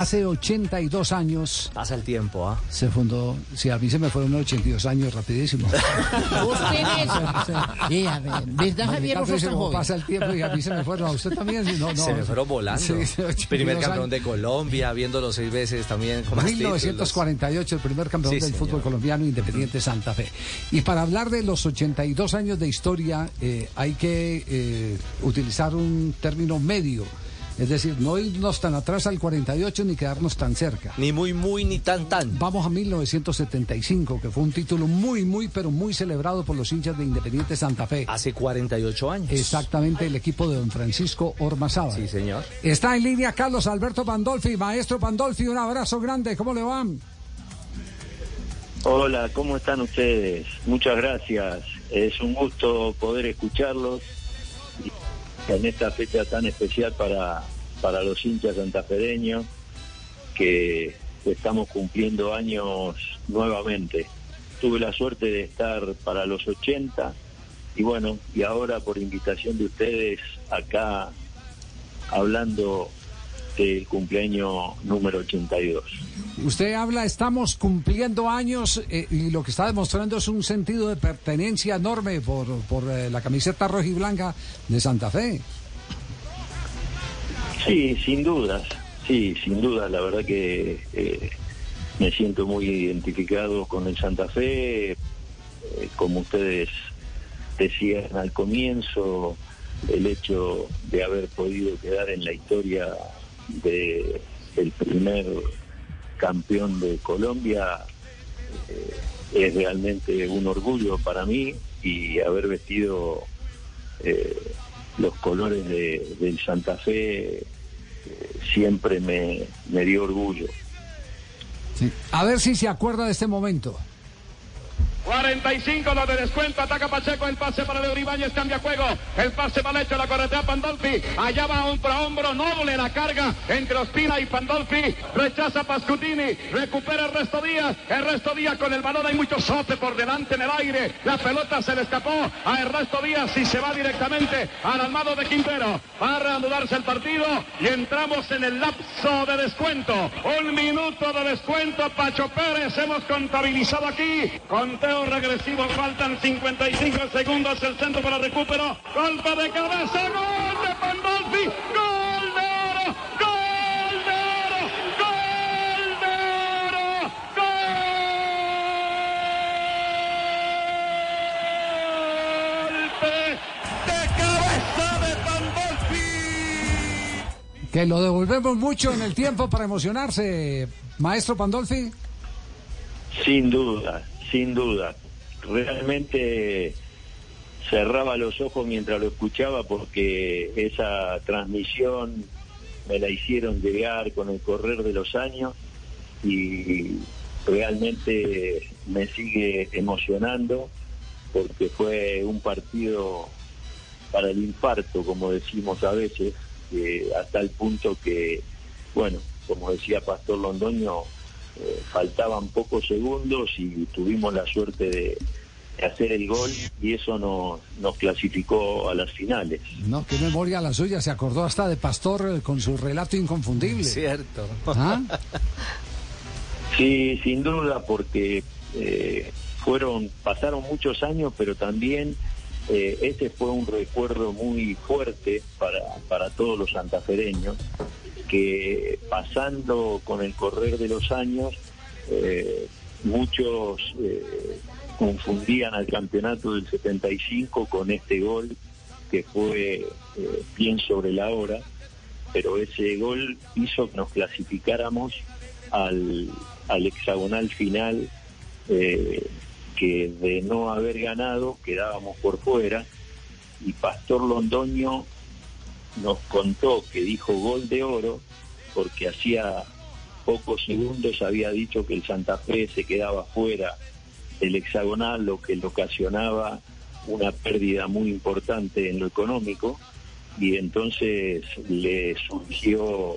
Hace 82 años Pasa el tiempo, ¿ah? se fundó, si a mí se me fueron 82 años rapidísimo. Sí, a ver, ¿verdad, Javier? Vos tan joven. pasa el tiempo y a mí se me fueron. ¿A usted también? Sí, No, no. Se me fueron volando. Sí, sí, 82 Primer campeón años. de Colombia, viéndolo seis veces también con más títulos. 1948, el primer campeón Sí, del señor. fútbol colombiano, Independiente Santa Fe. Y para hablar de los 82 años de historia, eh, hay que eh, utilizar un término medio. Es decir, no irnos tan atrás al 48 ni quedarnos tan cerca. Ni muy, muy, ni tan, tan. Vamos a 1975, que fue un título muy, muy, pero muy celebrado por los hinchas de Independiente Santa Fe. Hace 48 años. Exactamente, el equipo de don Francisco Ormazábal. Sí, señor. Está en línea Carlos Alberto Pandolfi. Maestro Pandolfi, un abrazo grande. ¿Cómo le va? Hola, ¿cómo están ustedes? Muchas gracias. Es un gusto poder escucharlos en esta fecha tan especial para, para los hinchas santafereños que estamos cumpliendo años nuevamente. Tuve la suerte de estar para los 80 y bueno, y ahora por invitación de ustedes acá hablando del cumpleaños número 82. Usted habla, estamos cumpliendo años eh, y lo que está demostrando es un sentido de pertenencia enorme por, por eh, la camiseta roja y blanca de Santa Fe. Sí, sin dudas, sí, sin dudas, la verdad que eh, me siento muy identificado con el Santa Fe, como ustedes decían al comienzo, el hecho de haber podido quedar en la historia de el primer campeón de Colombia eh, es realmente un orgullo para mí y haber vestido eh, los colores de, del Santa Fe eh, siempre me, me dio orgullo. A ver si se acuerda de este momento. 45 lo de descuento, ataca Pacheco, el pase para Leo Ibáñez, cambia juego, el pase mal hecho, la corretea Pandolfi, allá va hombro a hombro, noble la carga entre Ospina y Pandolfi, rechaza Pascutini, recupera el Díaz, el resto Díaz con el balón, hay mucho sote por delante en el aire, la pelota se le escapó a Ernesto Díaz y se va directamente al armado de Quintero, va a reanudarse el partido y entramos en el lapso de descuento, un minuto de descuento, Pacho Pérez, hemos contabilizado aquí, conteo regresivo, faltan 55 segundos, el centro para recupero, golpe de cabeza, gol de Pandolfi, gol de oro, gol de oro, gol de oro, golpe de cabeza de Pandolfi. Que lo devolvemos mucho en el tiempo para emocionarse, maestro Pandolfi. Sin duda, sin duda. Realmente cerraba los ojos mientras lo escuchaba porque esa transmisión me la hicieron llegar con el correr de los años y realmente me sigue emocionando porque fue un partido para el infarto, como decimos a veces, eh, hasta el punto que, bueno, como decía Pastor Londoño, eh, faltaban pocos segundos y tuvimos la suerte de, de hacer el gol y eso nos, nos clasificó a las finales. No, qué memoria la suya, se acordó hasta de Pastor eh, con su relato inconfundible. Cierto. ¿Ah? Sí, sin duda, porque eh, fueron, pasaron muchos años, pero también eh, ese fue un recuerdo muy fuerte para, para todos los santafereños, que pasando con el correr de los años, eh, muchos eh, confundían al campeonato del 75 con este gol que fue eh, bien sobre la hora, pero ese gol hizo que nos clasificáramos al, al hexagonal final, que de no haber ganado quedábamos por fuera, y Pastor Londoño nos contó que dijo gol de oro porque hacía pocos segundos había dicho que el Santa Fe se quedaba fuera del hexagonal, lo que le ocasionaba una pérdida muy importante en lo económico y entonces le surgió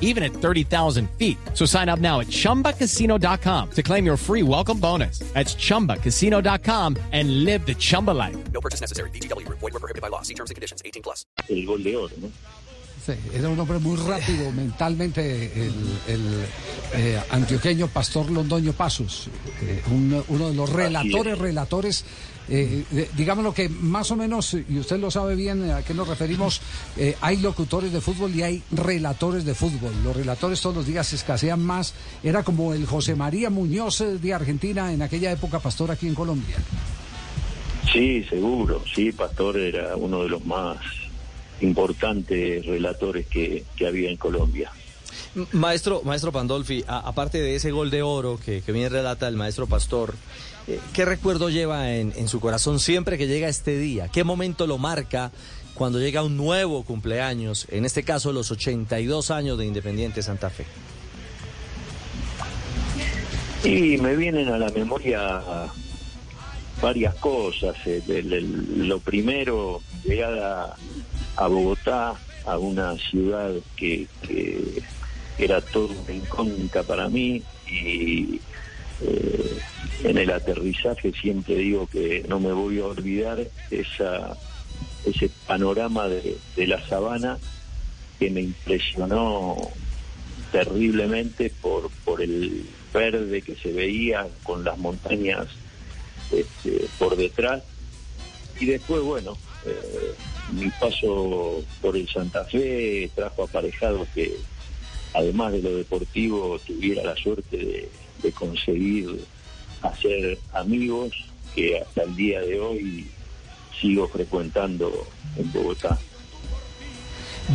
even at 30,000 feet. So sign up now at ChumbaCasino.com to claim your free welcome bonus. That's ChumbaCasino.com and live the Chumba life. No purchase necessary. BGW. Void were prohibited by law. See terms and conditions. 18 plus. El gol de oro, ¿no? Sí, era un hombre muy rápido mentalmente, el, el eh, antioqueño Pastor Londoño Pasos, eh, un- uno de los relatores, relatores, eh, de- digámoslo que más o menos, y usted lo sabe bien a qué nos referimos, eh, hay locutores de fútbol y hay relatores de fútbol. Los relatores todos los días escasean más. Era como el José María Muñoz eh, de Argentina en aquella época, Pastor, aquí en Colombia. Sí, seguro. Sí, Pastor era uno de los más importantes relatores que había en Colombia. Maestro, maestro Pandolfi, aparte de ese gol de oro que, bien relata el maestro Pastor, eh, ¿qué recuerdo lleva en, su corazón siempre que llega este día? ¿Qué momento lo marca cuando llega un nuevo cumpleaños, en este caso los 82 años de Independiente Santa Fe? Y me vienen a la memoria varias cosas. El- lo primero, llegada a Bogotá, a una ciudad que era todo una incógnita para mí y eh, en el aterrizaje siempre digo que no me voy a olvidar esa, ese panorama de, de la sabana que me impresionó terriblemente por, por el verde que se veía con las montañas este, por detrás. Y después, bueno, eh, mi paso por el Santa Fe trajo aparejado que, además de lo deportivo, tuviera la suerte de, de conseguir hacer amigos que hasta el día de hoy sigo frecuentando en Bogotá.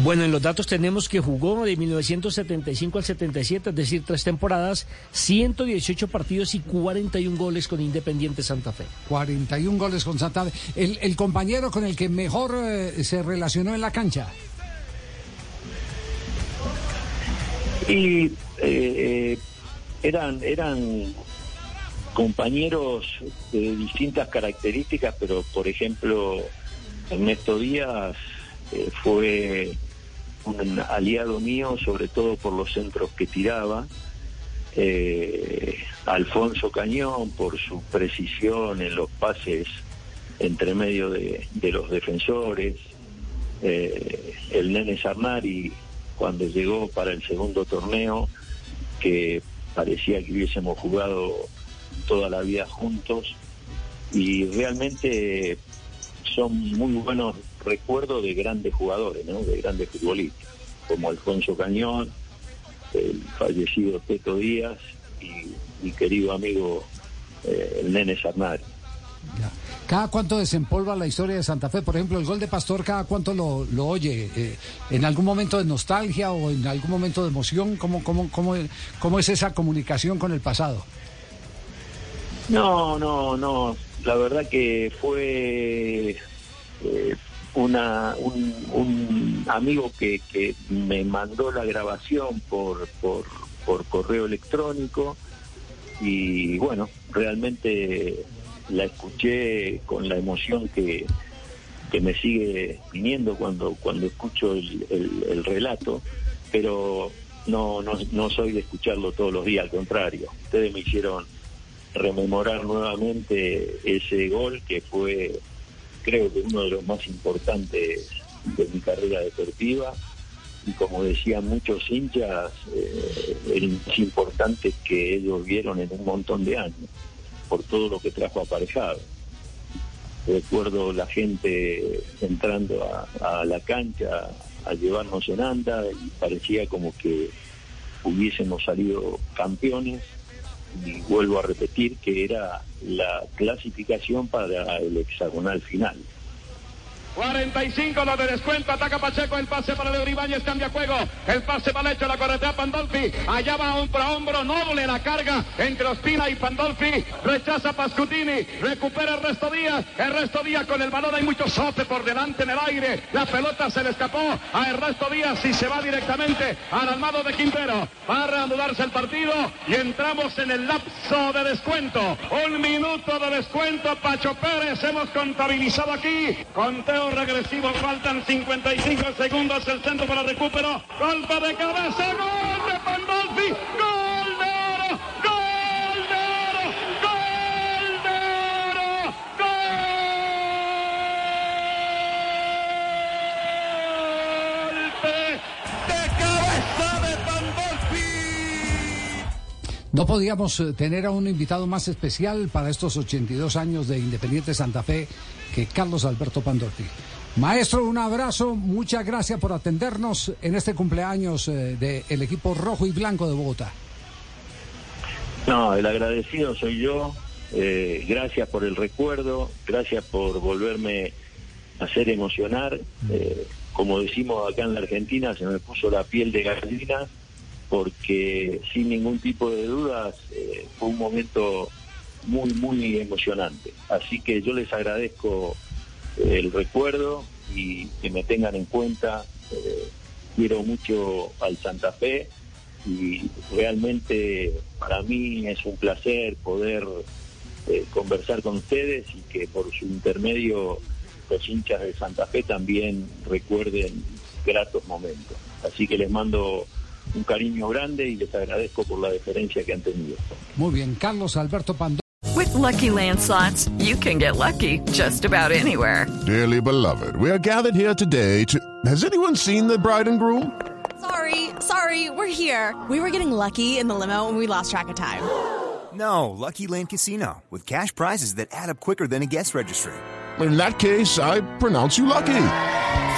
Bueno, en los datos tenemos que jugó de 1975 al 77, es decir, tres temporadas, 118 partidos y 41 goles con Independiente Santa Fe. 41 goles con Santa Fe. El, el compañero con el que mejor eh, se relacionó en la cancha. Y eh, eran, eran compañeros de distintas características, pero por ejemplo, Ernesto Díaz eh, fue un aliado mío, sobre todo por los centros que tiraba. Eh, Alfonso Cañón por su precisión en los pases entre medio de, los defensores. El Nene Sarnari cuando llegó para el segundo torneo, que parecía que hubiésemos jugado toda la vida juntos. Y realmente son muy buenos recuerdos de grandes jugadores, de grandes futbolistas, como Alfonso Cañón, el fallecido Teto Díaz y mi querido amigo eh, el Nene Sarnari. ¿Cada cuánto desempolva la historia de Santa Fe? Por ejemplo, el gol de Pastor, ¿cada cuánto lo, oye? Eh, ¿En algún momento de nostalgia o en algún momento de emoción? ¿Cómo, cómo, cómo, cómo es esa comunicación con el pasado? No, no, no. La verdad que fue eh, una, un, amigo que, me mandó la grabación por, por correo electrónico y bueno, realmente la escuché con la emoción que, que me sigue viniendo cuando, cuando escucho el, el- el relato, pero no, no, no soy de escucharlo todos los días, al contrario. Ustedes me hicieron rememorar nuevamente ese gol que fue, creo que uno de los más importantes de mi carrera deportiva. Y como decían muchos hinchas, eh, el más importante que ellos vieron en un montón de años, por todo lo que trajo aparejado. Recuerdo la gente entrando a, la cancha a llevarnos en anda y parecía como que hubiésemos salido campeones y vuelvo a repetir que era la clasificación para el hexagonal final. 45 lo de descuento, ataca Pacheco, el pase para Leo Ibáñez, cambia juego, el pase para hecho, la corretea Pandolfi, allá va hombro a hombro, noble la carga entre Ospina y Pandolfi, rechaza Pascutini, recupera el Díaz, el resto Díaz con el balón, hay mucho sote por delante en el aire, la pelota se le escapó a el resto Díaz y se va directamente al armado de Quintero, va a reanudarse el partido y entramos en el lapso de descuento, un minuto de descuento, Pacho Pérez, hemos contabilizado aquí, regresivo, faltan 55 segundos, el centro para recupero, golpe de cabeza, gol de Pandolfi, No podíamos eh, tener a un invitado más especial para estos 82 años de Independiente Santa Fe que Carlos Alberto Pandolfi. Maestro, un abrazo, muchas gracias por atendernos en este cumpleaños eh, del equipo rojo y blanco de Bogotá. No, el agradecido soy yo. Eh, gracias por el recuerdo, gracias por volverme a hacer emocionar. Eh, como decimos acá en la Argentina, se me puso la piel de gallina porque sin ningún tipo de dudas eh, fue un momento muy, muy emocionante. Así que yo les agradezco eh, el recuerdo y que me tengan en cuenta. Eh, quiero mucho al Santa Fe y realmente para mí es un placer poder eh, conversar con ustedes y que por su intermedio los hinchas de Santa Fe también recuerden gratos momentos. Así que les mando un cariño grande y les agradezco por la deferencia que han tenido. Muy bien, Carlos Alberto Pandolfi. With Lucky Land slots, you can get lucky just about anywhere. Dearly beloved, we are gathered here today to. Has anyone seen the bride and groom? Sorry, sorry, we're here. We were getting lucky in the limo and we lost track of time. No, Lucky Land Casino, with cash prizes that add up quicker than a guest registry. In that case, I pronounce you lucky.